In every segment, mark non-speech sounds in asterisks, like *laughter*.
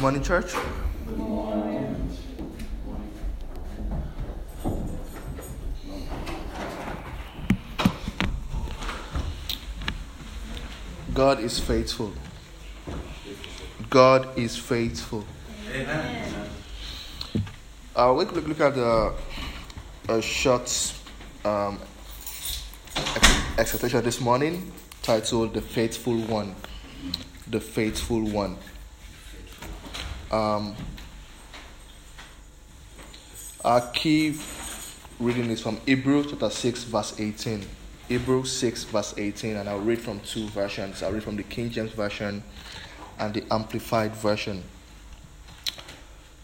Morning, church. God is faithful. God is faithful. Amen. Uh, we look, look at the a short um, exhortation this morning titled The Faithful One. The Faithful One. Um, our key reading is from Hebrews chapter 6, verse 18. Hebrews 6, verse 18, and I'll read from two versions. I'll read from the King James Version and the Amplified Version.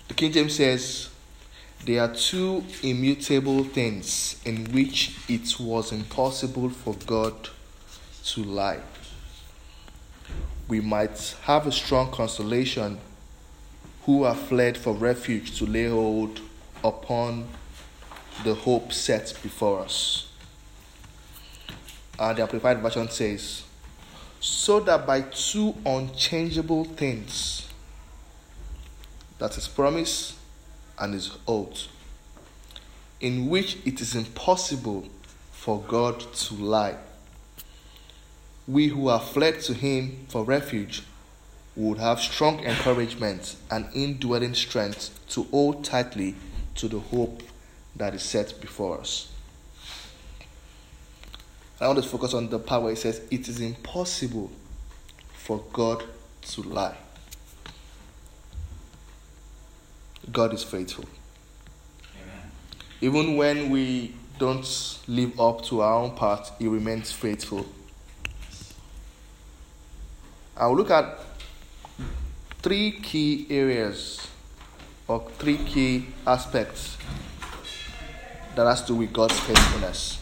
The King James says, There are two immutable things in which it was impossible for God to lie. We might have a strong consolation who have fled for refuge to lay hold upon the hope set before us. And the Amplified Version says, so that by two unchangeable things, that is promise and his oath, in which it is impossible for God to lie. We who have fled to him for refuge would have strong encouragement and indwelling strength to hold tightly to the hope that is set before us. I want to focus on the part where it says it is impossible for God to lie. God is faithful. Amen. Even when we don't live up to our own part, He remains faithful. I'll look at three key areas or three key aspects that has to do with God's faithfulness.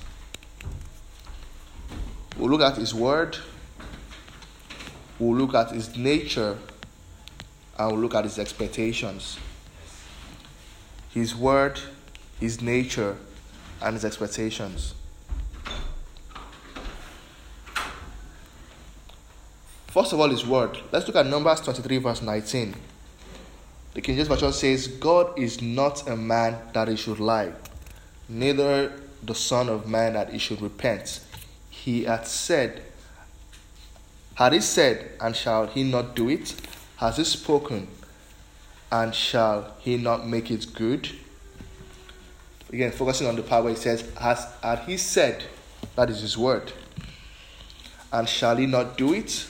We'll look at His Word, we'll look at His nature, and we'll look at His expectations. His Word, His nature, and His expectations. First of all, His Word. Let's look at Numbers 23, verse 19. The King James Version says, God is not a man that he should lie, neither the Son of Man that he should repent he hath said, had he said, and shall he not do it? Has he spoken, and shall he not make it good? Again, focusing on the part where he says, Has had he said, that is his word, and shall he not do it?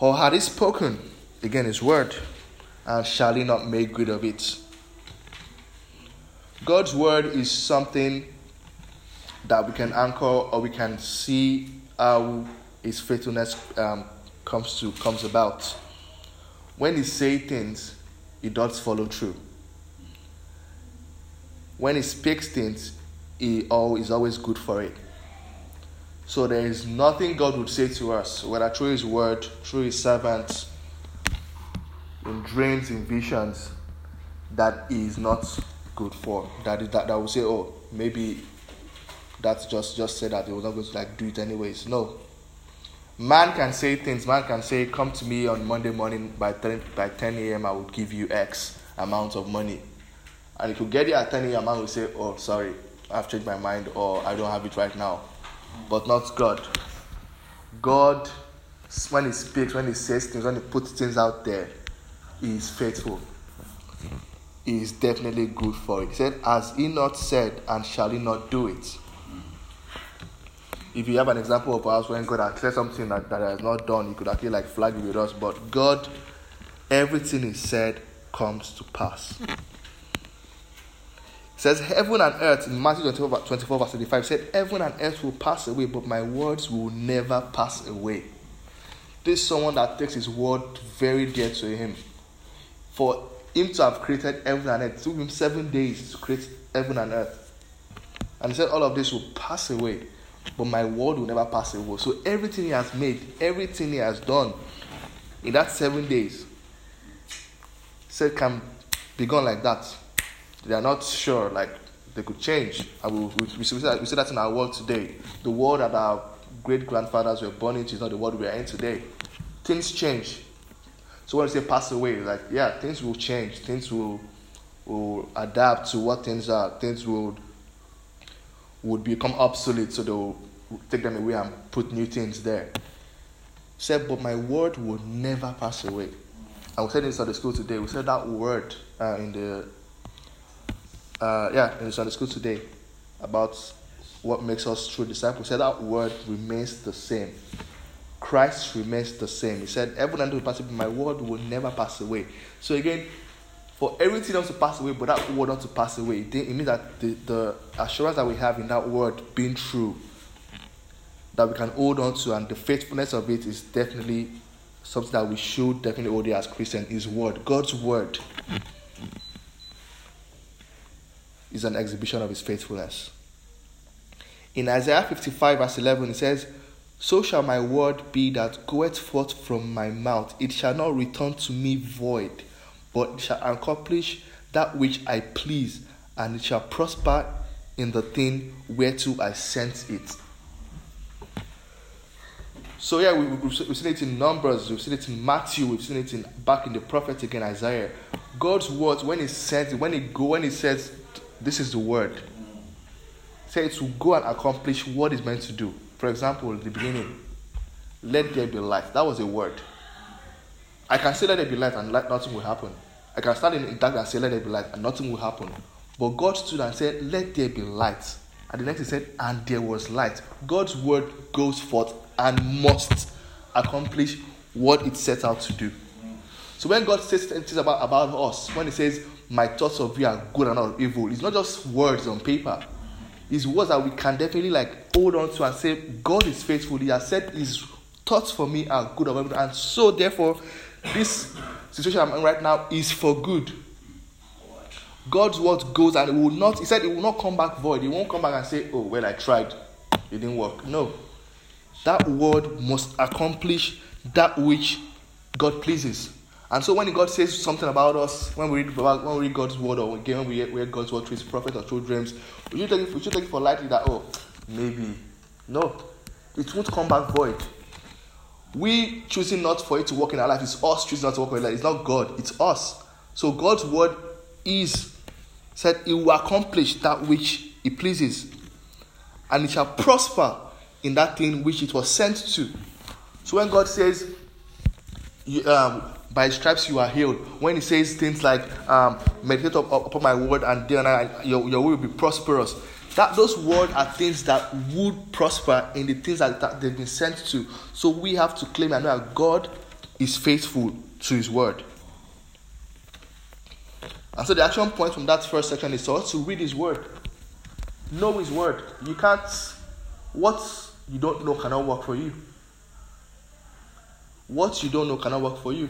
Or had he spoken, again his word, and shall he not make good of it? God's word is something that we can anchor or we can see how his faithfulness um, comes to comes about. When he says things, he does follow through. When he speaks things, he is always good for it. So there is nothing God would say to us, whether through his word, through his servants, in dreams, in visions, that is not good for. That is that, that will say, oh, maybe that just just said that he was not going to like do it anyways. No. Man can say things. Man can say, "Come to me on Monday morning by 10 by 10 a.m. I will give you X amount of money," and if you get it at 10 a.m., man will say, "Oh, sorry, I've changed my mind, or I don't have it right now." But not God. God, when He speaks, when He says things, when He puts things out there, He is faithful. He is definitely good for it. He said, "Has He not said, and shall He not do it?" if you have an example of us when God has said something that, that has not done, He could actually like flag it with us. But God, everything He said comes to pass. Says, Heaven and earth, in Matthew 24, 24 verse 35, said, Heaven and earth will pass away, but my words will never pass away. This is someone that takes his word very dear to him. For him to have created heaven and earth, it took him seven days to create heaven and earth. And he said, All of this will pass away but my word will never pass away. So everything he has made, everything he has done in that seven days, said can be gone like that. They are not sure, like they could change. Will, we, we, see that, we see that in our world today. The world that our great grandfathers were born into is not the world we are in today. Things change. So when you say pass away, like yeah, things will change, things will will adapt to what things are, things will would become obsolete, so they'll take them away and put new things there. Said, but my word will never pass away. I And we said in Sunday school today, we said that word uh, in the uh, yeah in the Sunday school today about what makes us true disciples. We said that word remains the same. Christ remains the same. He said, and earth will pass away, my word will never pass away. So again, for everything else to pass away, but that word not to pass away, it means that the, the assurance that we have in that word being true, that we can hold on to, and the faithfulness of it is definitely something that we should definitely hold as Christians. Is word, God's word, is an exhibition of His faithfulness. In Isaiah 55, verse 11, it says, So shall my word be that goeth forth from my mouth. It shall not return to me void, but shall accomplish that which I please, and it shall prosper in the thing whereto I sent it. So yeah, we, have seen it in Numbers, we've seen it in Matthew, we've seen it in back in the prophet again, Isaiah. God's words, when He sends it, when He go, when He says, "This is the word," say it to go and accomplish what it's meant to do. For example, the beginning, let there be light. That was a word. I can say let there be light and light, nothing will happen. I can stand in dark and say let there be light and nothing will happen. But God stood and said, Let there be light. And the next he said, And there was light. God's word goes forth and must accomplish what it set out to do. So when God says things about, about us, when He says, My thoughts of you are good and not evil, it's not just words on paper. It's words that we can definitely like hold on to and say, God is faithful. He has said His thoughts for me are good. And so therefore, this situation I'm in right now is for good. God's word goes and it will not, he said it will not come back void. He won't come back and say, Oh, well, I tried. It didn't work. No that word must accomplish that which God pleases. And so when God says something about us, when we read when we read God's word or again when we read God's word through his prophet or through dreams, we should take it, we should take it for lightly that oh maybe. No. It won't come back void. We choosing not for it to work in our life is us choosing not to work in our life. It's not God, it's us. So God's word is said it will accomplish that which it pleases. And it shall prosper in that thing which it was sent to. So when God says, you, um, by stripes you are healed, when He says things like, um, meditate upon my word and day and night, your, your will will be prosperous, that those words are things that would prosper in the things that, that they've been sent to. So we have to claim and know that God is faithful to His word. And so the action point from that first section is also to read His word, know His word. You can't. what you don't know cannot work for you. What you don't know cannot work for you.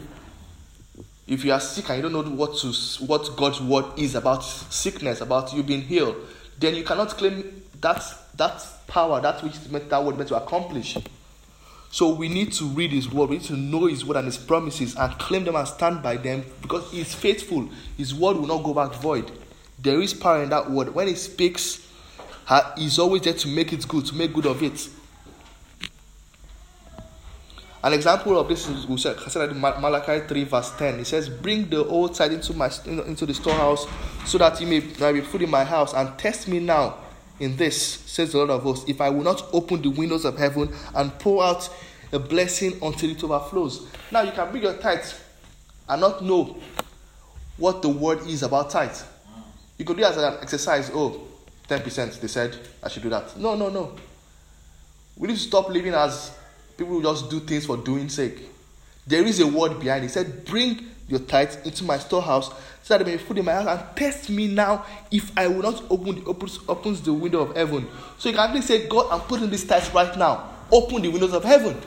If you are sick and you don't know what to what God's word is about sickness, about you being healed, then you cannot claim that that power, that which meant that word meant to accomplish. So we need to read His word. We need to know His word and His promises and claim them and stand by them because He's faithful. His word will not go back void. There is power in that word. When He speaks, He's always there to make it good, to make good of it. An example of this is we said, in Malachi 3, verse 10. It says, Bring the old tithe into, my, into the storehouse so that you may, may be food in my house, and test me now in this, says the Lord of hosts, if I will not open the windows of heaven and pour out a blessing until it overflows. Now you can bring your tithe and not know what the word is about tithe. You could do it as an exercise. Oh, 10%, they said I should do that. No, no, no. We need to stop living as People just do things for doing sake. There is a word behind it. He said, Bring your tithes into my storehouse so that I may food in my house and test me now if I will not open the opens, opens the window of heaven. So you can actually say, God, I'm putting these tithes right now. Open the windows of heaven.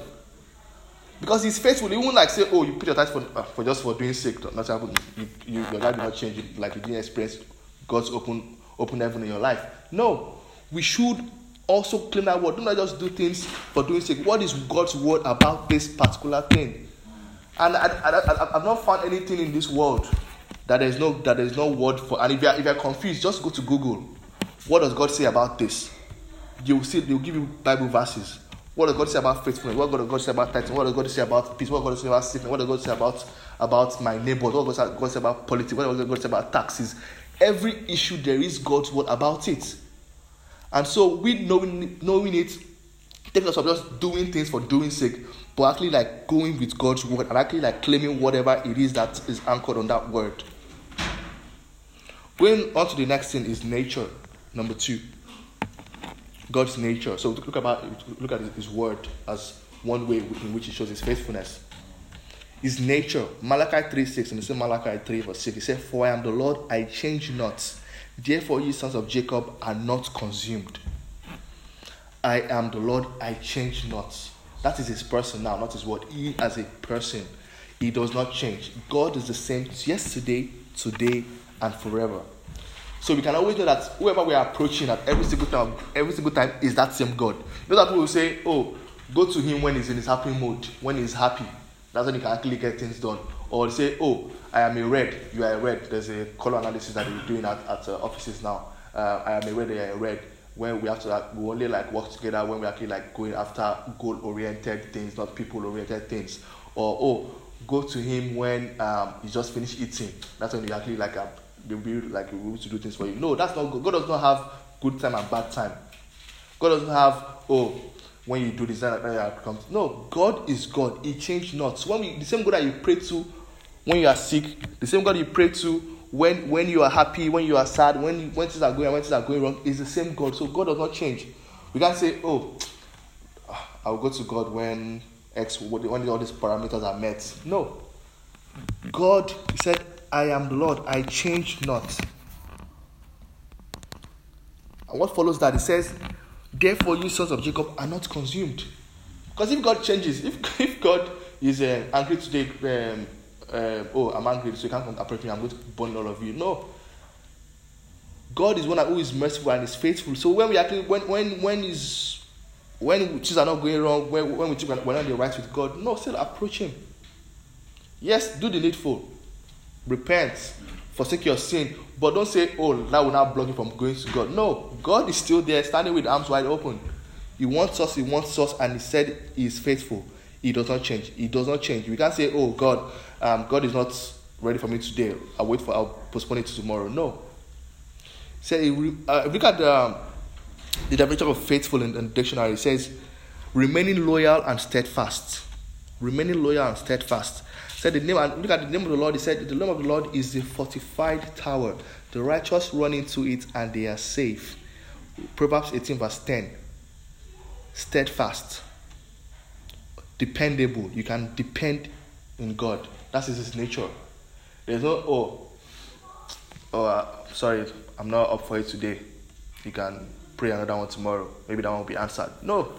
Because he's faithful. He won't like say, Oh, you put your tithes for, uh, for just for doing sake. Not happening. You, you, your life will not change like you didn't experience God's open open heaven in your life. No. We should also claim that word. Do not just do things for doing sake. What is God's word about this particular thing? And I, have not found anything in this world that there is no that there is no word for. And if you are, if you are confused, just go to Google. What does God say about this? You'll see. They'll give you Bible verses. What does God say about faithfulness? What does God say about tithing? What does God say about peace? What does God say about sickness? What does God say about, about my neighbors? What does God say about politics? What does God say about taxes? Every issue, there is God's word about it. And so we knowing, knowing it takes us from just doing things for doing sake, but actually like going with God's word and actually like claiming whatever it is that is anchored on that word. Going on to the next thing is nature, number two. God's nature. So look about look at His word as one way in which He shows His faithfulness. His nature, Malachi 3 6, and the same Malachi 3 verse 6, He said, For I am the Lord, I change not. Therefore, ye sons of Jacob are not consumed. I am the Lord, I change not. That is His person now, not His word. He as a person, He does not change. God is the same yesterday, today, and forever. So we can always know that whoever we are approaching at every single time, every single time is that same God. You know that people will say, "Oh, go to Him when He's in His happy mood, when He's happy." That's when He can actually get things done. Or say, "Oh, I am a red. You are a red." There's a color analysis that we're doing at, at uh, offices now. Uh, I am a red. You are a red. When we have to, like, we only like work together when we're actually like going after goal-oriented things, not people-oriented things. Or oh, go to Him when um, you just finished eating. That's when you actually like. Uh, they'll be like able to do things for you. No, that's not good. God does not have good time and bad time. God doesn't have oh when you do this that, that comes. No, God is God. He changed not. So when we, the same God that you pray to when you are sick, the same God you pray to when when you are happy, when you are sad, when when things are going when things are going wrong, is the same God. So God does not change. We can't say oh I'll go to God when X when all these parameters are met. No. God he said I am the Lord, I change not. And what follows that? It says, Therefore, you sons of Jacob are not consumed. Because if God changes, if, *laughs* if God is uh, angry today, um, uh, oh, I'm angry, so you can't approach me, I'm going to burn all of you. No. God is one who is merciful and is faithful. So when we actually, when when when is when things are not going wrong, when, when we think we're not in the right with God, no, still approach Him. Yes, do the needful repent, forsake your sin, but don't say, oh, that will not block you from going to God. No, God is still there, standing with arms wide open. He wants us, He wants us, and He said He is faithful. He does not change. He does not change. We can't say, oh, God, um, God is not ready for me today. I'll wait for, I'll postpone it to tomorrow. No. Say, uh, look at the, um, the definition of faithful in, in the dictionary. It says, remaining loyal and steadfast. Remaining loyal and steadfast said the name and look at the name of the Lord. He said the name of the Lord is the fortified tower. The righteous run into it and they are safe. Proverbs 18 verse 10. Steadfast, dependable. You can depend in God. That is His nature. There's no oh oh uh, sorry I'm not up for it today. You can pray another one tomorrow. Maybe that one will be answered. No,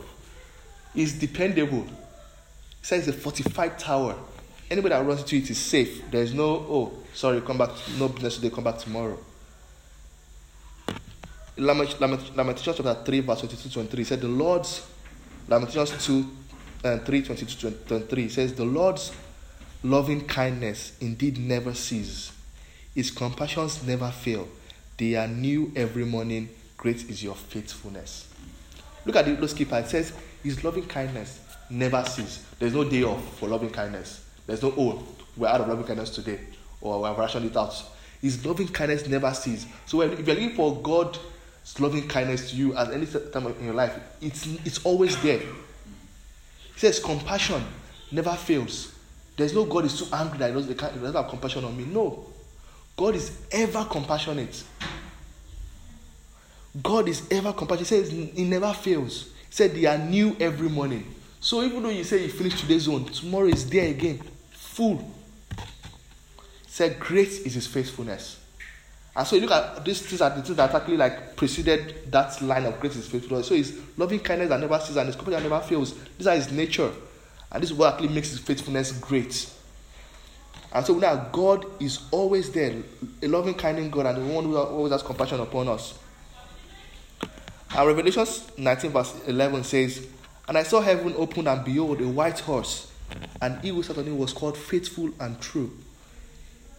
it's dependable. It says a fortified tower. Anybody that runs into it is safe. There's no, oh, sorry, come back, no business today, come back tomorrow. Lamentations chapter 3, verse 22 23 said, The Lord's, Lamentations 2 and uh, 3, 22 23 says, The Lord's loving kindness indeed never ceases, His compassions never fail. They are new every morning. Great is your faithfulness. Look at the English keeper. It says, His loving kindness never ceases. There's no day off for loving kindness. There's no, oh, we're out of loving kindness today, or we have rationed it out. His loving kindness never ceases. So if you're looking for God's loving kindness to you at any time in your life, it's, it's always there. He says, compassion never fails. There's no God is too angry that he doesn't, he doesn't have compassion on me. No. God is ever compassionate. God is ever compassionate. He says he never fails. He said they are new every morning. So even though you say you finish today's one, tomorrow is there again full. Said, Great is his faithfulness. And so you look at these things are the things that actually like preceded that line of great is faithfulness. So his loving kindness that never ceases and his compassion that never fails. These are his nature. And this is what actually makes his faithfulness great. And so now God is always there, a loving, kind God, and the one who always has compassion upon us. And Revelation 19, verse 11 says, And I saw heaven open, and behold, a white horse and he who was called faithful and true.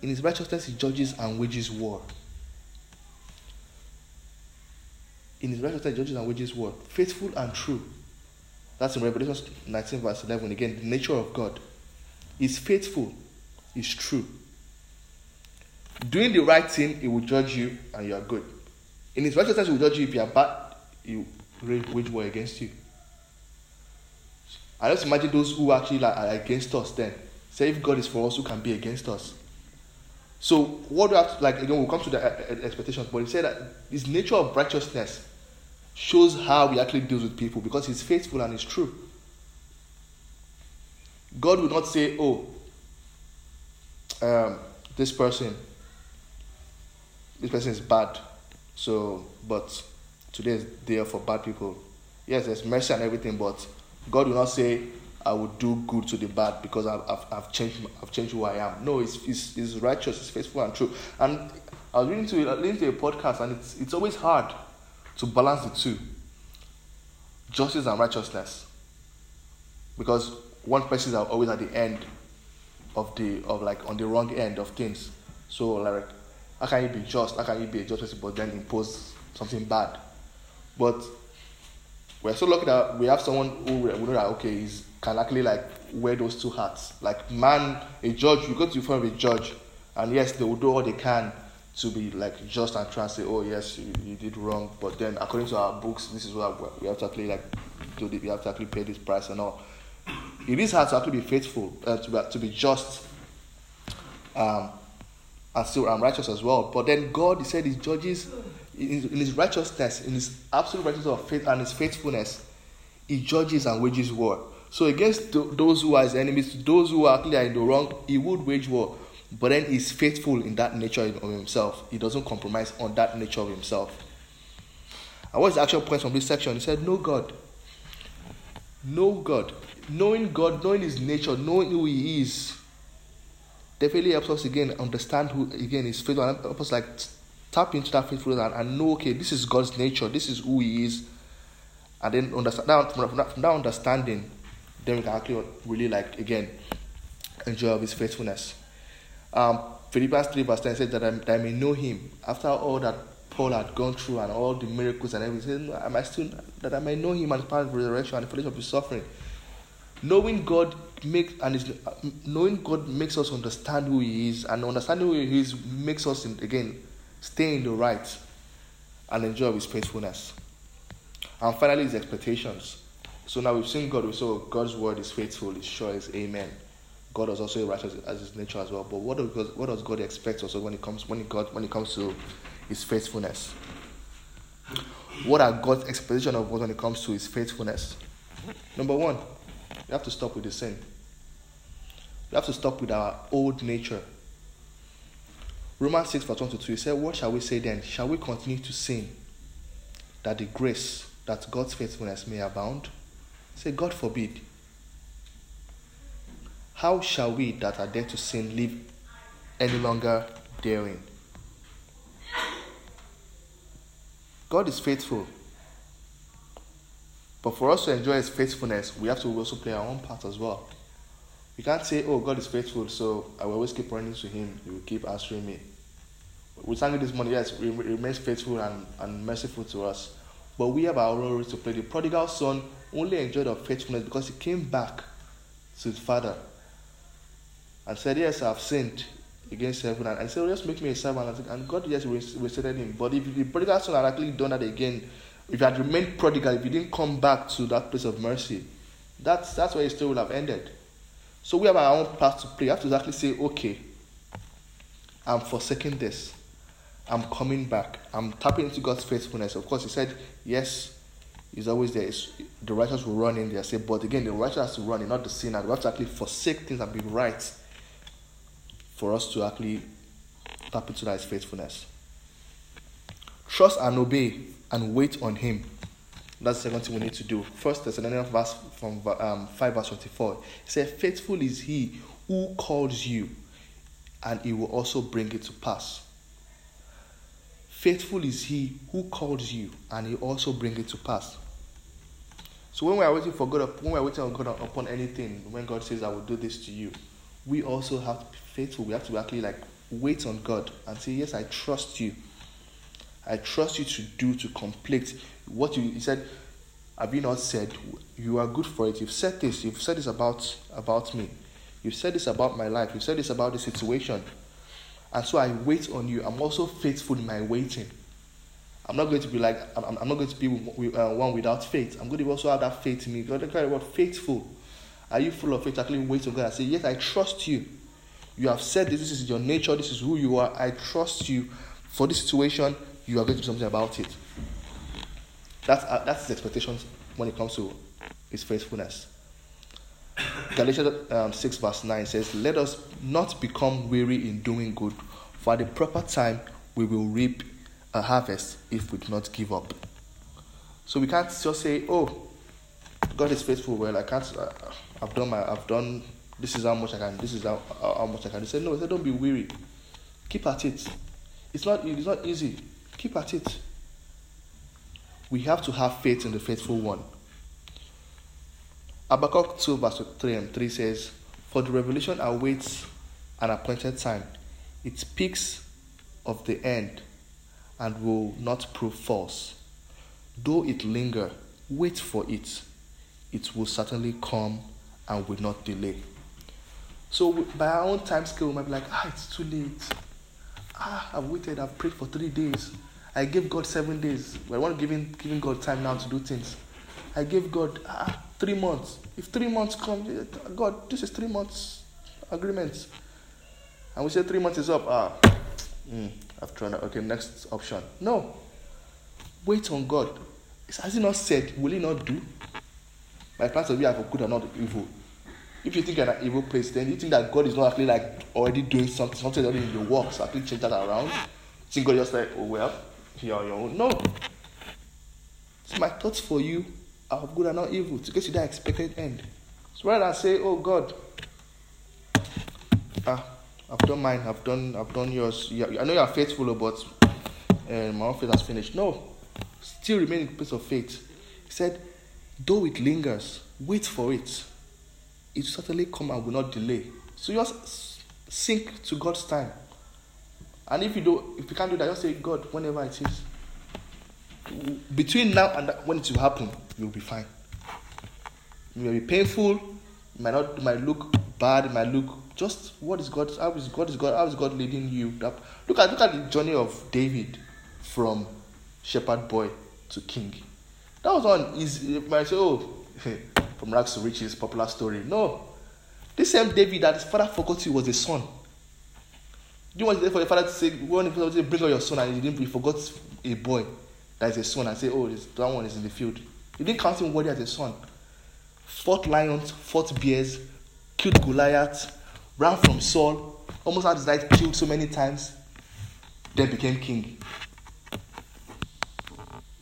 In his righteousness, he judges and wages war. In his righteousness, he judges and wages war. Faithful and true. That's in Revelation 19, verse 11. Again, the nature of God is faithful, is true. Doing the right thing, He will judge you and you are good. In His righteousness, He will judge you if you are bad, He will wage war against you. I just imagine those who actually like are against us then. Say if God is for us, who can be against us? So what do I have to, like again we'll come to the uh, uh, expectations, but he said that his nature of righteousness shows how he actually deals with people because he's faithful and he's true. God will not say, Oh, um, this person, this person is bad. So but today is there for bad people. Yes, there's mercy and everything, but God will not say, I will do good to the bad because I've, I've, I've changed I've changed who I am. No, it's, it's, it's righteous, it's faithful and true. And I was reading to listening to a podcast, and it's it's always hard to balance the two, justice and righteousness, because one person is always at the end of the of like on the wrong end of things. So like, how can you be just? How can you be a just person but then impose something bad? But we're so lucky that we have someone who we know that okay, he's can actually like wear those two hats. Like man, a judge, you go to front of a judge, and yes, they will do all they can to be like just and try and say, oh yes, you, you did wrong. But then according to our books, this is what we have to actually like do. We have to actually pay this price and all. It is hard to actually be faithful, uh, to, be, to be just, um, and still um, righteous as well. But then God, He said, He judges in, His righteousness, in His absolute righteousness of faith and His faithfulness. He judges and wages war. So against those who are his enemies, those who are clearly in the wrong, he would wage war. But then he's faithful in that nature of himself. He doesn't compromise on that nature of himself. And what's the actual point from this section? He said, Know God. Know God. Knowing God, knowing his nature, knowing who he is, definitely helps us again understand who again is faithful and help us like tap into that faithfulness and, and know, okay, this is God's nature, this is who he is. And then understand that, from, that, from that understanding, then we can actually really like again enjoy of his faithfulness. Um, Philippians 3 verse 10 says that I, that I, may know him after all that Paul had gone through and all the miracles and everything. Am I still that I may know him and part of resurrection and the fellowship of his suffering? Knowing God makes and knowing God makes us understand who He is, and understanding who He is makes us in, again stay in the right and enjoy His faithfulness. And finally, His expectations. So now we've seen God, we saw God's word is faithful, is sure, is amen. God is also righteous as his nature as well. But what does God, what does God expect also when it comes when it God when it comes to his faithfulness? What are God's expectation of God when it comes to his faithfulness? Number one, we have to stop with the sin. We have to stop with our old nature. Romans 6 verse 1 to 2, he said, What shall we say then? Shall we continue to sin that the grace, that God's faithfulness may abound? Say, God forbid. How shall we that are dead to sin live any longer daring? God is faithful. But for us to enjoy His faithfulness, we have to also play our own part as well. We can't say, oh, God is faithful, so I will always keep running to Him. He will keep answering me. We sang this morning, yes, He remains faithful and, and merciful to us. But we have our role to play. The prodigal son only enjoyed our faithfulness because he came back to his father and said, Yes, I've sinned against heaven. And I said, oh, Just make me a servant. And God just restored him. But if the prodigal son had actually done that again, if he had remained prodigal, if he didn't come back to that place of mercy, that's, that's where his story would have ended. So we have our own part to play. We have to actually say, Okay, I'm forsaking this. I'm coming back. I'm tapping into God's faithfulness. Of course, He said, Yes, He's always there. It's, the righteous will run in there. Say, but again, the righteous has to run in, not the sinner. We have to actually forsake things and be right for us to actually tap into that faithfulness. Trust and obey and wait on Him. That's the second thing we need to do. First Thessalonians verse from um, 5 verse 24. It says, Faithful is he who calls you, and he will also bring it to pass. Faithful is he who calls you, and he also bring it to pass. So when we are waiting for God, when we are waiting on God upon anything, when God says, "I will do this to you," we also have to be faithful. We have to actually like wait on God and say, "Yes, I trust you. I trust you to do to complete what you." He said, have you not said you are good for it? You've said this. You've said this about about me. You've said this about my life. You've said this about the situation. And so I wait on you. I'm also faithful in my waiting. I'm not going to be like I'm, I'm not going to be uh, one without faith. I'm going to also have that faith in me. God, the word faithful. Are you full of faith? Actually, wait on God. I say, yes, I trust you. You have said this. This is your nature. This is who you are. I trust you for this situation. You are going to do something about it. That's uh, that's his expectations when it comes to his faithfulness. *coughs* Galatians um, 6 verse 9 says, Let us not become weary in doing good, for at the proper time we will reap a harvest if we do not give up. So we can't just say, Oh, God is faithful. Well, I can't. Uh, I've done my. I've done. This is how much I can. This is how, how much I can. He said, No. He said, Don't be weary. Keep at it. It's not. It's not easy. Keep at it. We have to have faith in the faithful one. Habakkuk 2, verse 3 and 3 says, For the revelation awaits an appointed time. It speaks of the end and will not prove false. Though it linger, wait for it. It will certainly come and will not delay. So, by our own time scale, we might be like, ah, it's too late. Ah, I've waited, I've prayed for three days. I gave God seven days. I want giving, giving God time now to do things. I gave God ah, three months. If three months come, God, this is three months agreement. And we say three months is up. Ah, mm, I've tried. Okay, next option. No. Wait on God. Has He not said? Will He not do? My plans of you are for good and not evil. If you think you're an evil place, then you think that God is not actually like already doing something, something already in your works, actually change that around. think God just like, oh well, you're on your own. No. It's my thoughts for you are of good and not evil to get to that expected end. So rather than say, Oh God, ah, I've done mine, I've done I've done yours. I know you are faithful, but uh, my own faith has finished. No. Still remain in place of faith. He said, though it lingers, wait for it. It will certainly come and will not delay. So just sink to God's time. And if you do if you can't do that, just say, God, whenever it is between now and when it will happen, you'll be fine. It may be painful, it might not it might look bad, it might look just what is God how is God is God how is God leading you? Look at look at the journey of David from shepherd boy to king. That was one easy might say, Oh, *laughs* from rags to riches, popular story. No. This same David that his father forgot he was a son. Do you want for your father to say, when he say, bring your son and he didn't he forgot a boy? that is a son and say, oh, this, that one is in the field. He didn't count him worthy as a son. Fought lions, fought bears, killed Goliath, ran from Saul, almost had his life killed so many times, then became king.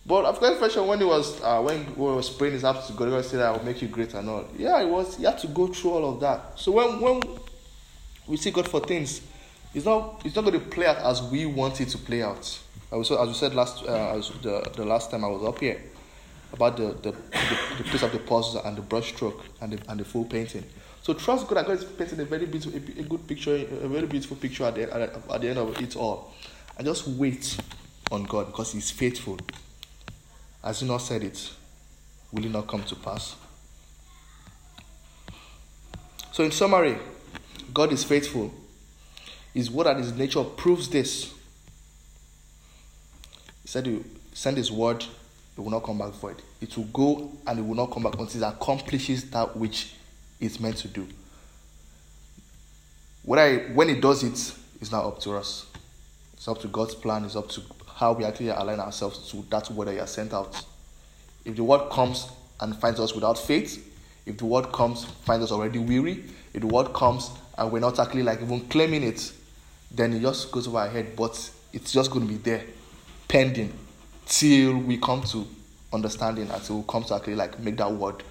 But of course, when he was uh, when he was praying his heart to God, God said, "I will make you great and all." Yeah, it was. He had to go through all of that. So when when we see God for things, it's not it's not going to play out as we want it to play out. So as we said last, uh, the, the last time I was up here, about the, the, the, the of the puzzle and the brush stroke and the, and the full painting. So trust God. God is painting a very beautiful, a, a good picture, a very beautiful picture at the, at the end of it all. And just wait on God because He's faithful. As He not said it, will it not come to pass? So in summary, God is faithful. His word and His nature proves this. He said, "You send His word, it will not come back void. It will go and it will not come back until it accomplishes that which it's meant to do. When, I, when it does it, it's not up to us. It's up to God's plan. It's up to how we actually align ourselves to that word that He has sent out. If the word comes and finds us without faith, if the word comes, finds us already weary, if the word comes and we're not actually like even claiming it, then it just goes over our head, but it's just going to be there pending till we come to understanding until we come to actually like make that word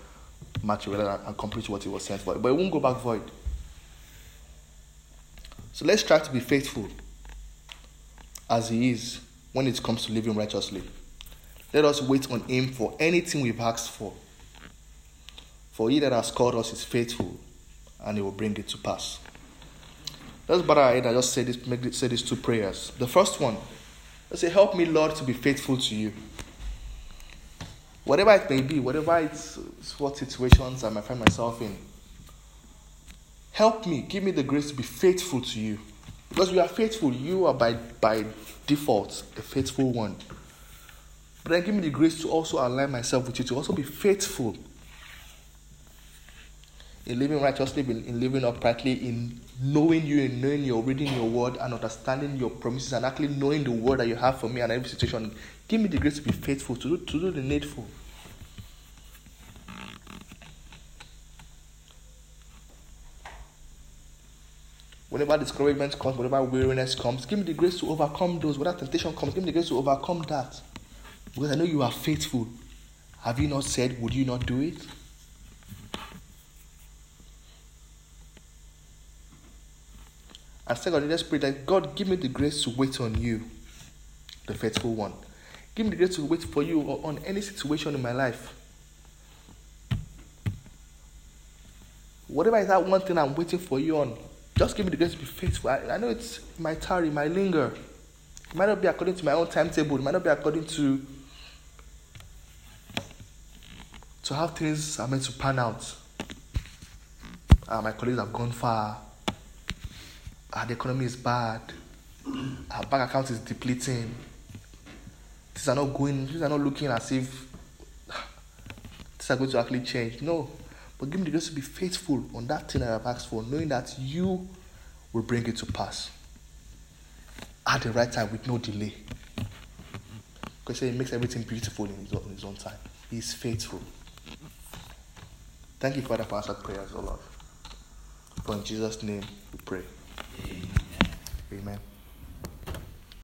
material and, and complete what it was sent for. But it won't go back void. So let's try to be faithful as He is when it comes to living righteously. Let us wait on Him for anything we've asked for. For He that has called us is faithful, and He will bring it to pass. Let's bow our head just say this, make say these two prayers. The first one I say, Help me, Lord, to be faithful to you. Whatever it may be, whatever it's what situations I might find myself in, help me, give me the grace to be faithful to you. Because you are faithful, you are by, by default a faithful one. But then give me the grace to also align myself with you, to also be faithful in living righteously, in living uprightly, in knowing you and knowing your reading your word and understanding your promises and actually knowing the word that you have for me and every situation. Give me the grace to be faithful, to do, to do the needful. Whenever discouragement comes, whenever weariness comes, give me the grace to overcome those. Whenever temptation comes, give me the grace to overcome that. Because I know you are faithful. Have you not said, would you not do it? And secondly, let's pray that God give me the grace to wait on you, the faithful one. Give me the grace to wait for you on any situation in my life. Whatever is that one thing I'm waiting for you on, just give me the grace to be faithful. I, I know it's my tarry, my linger. It might not be according to my own timetable. It might not be according to to how things are meant to pan out. Uh, my colleagues have gone far ah, the economy is bad, our bank account is depleting, things are not going, things are not looking as if *sighs* things are going to actually change. No. But give me the grace to be faithful on that thing that I have asked for, knowing that you will bring it to pass at the right time with no delay. Because he makes everything beautiful in his, own, in his own time. He is faithful. Thank you, Father, for answered prayers, O Lord. For in Jesus' name we pray. Amen.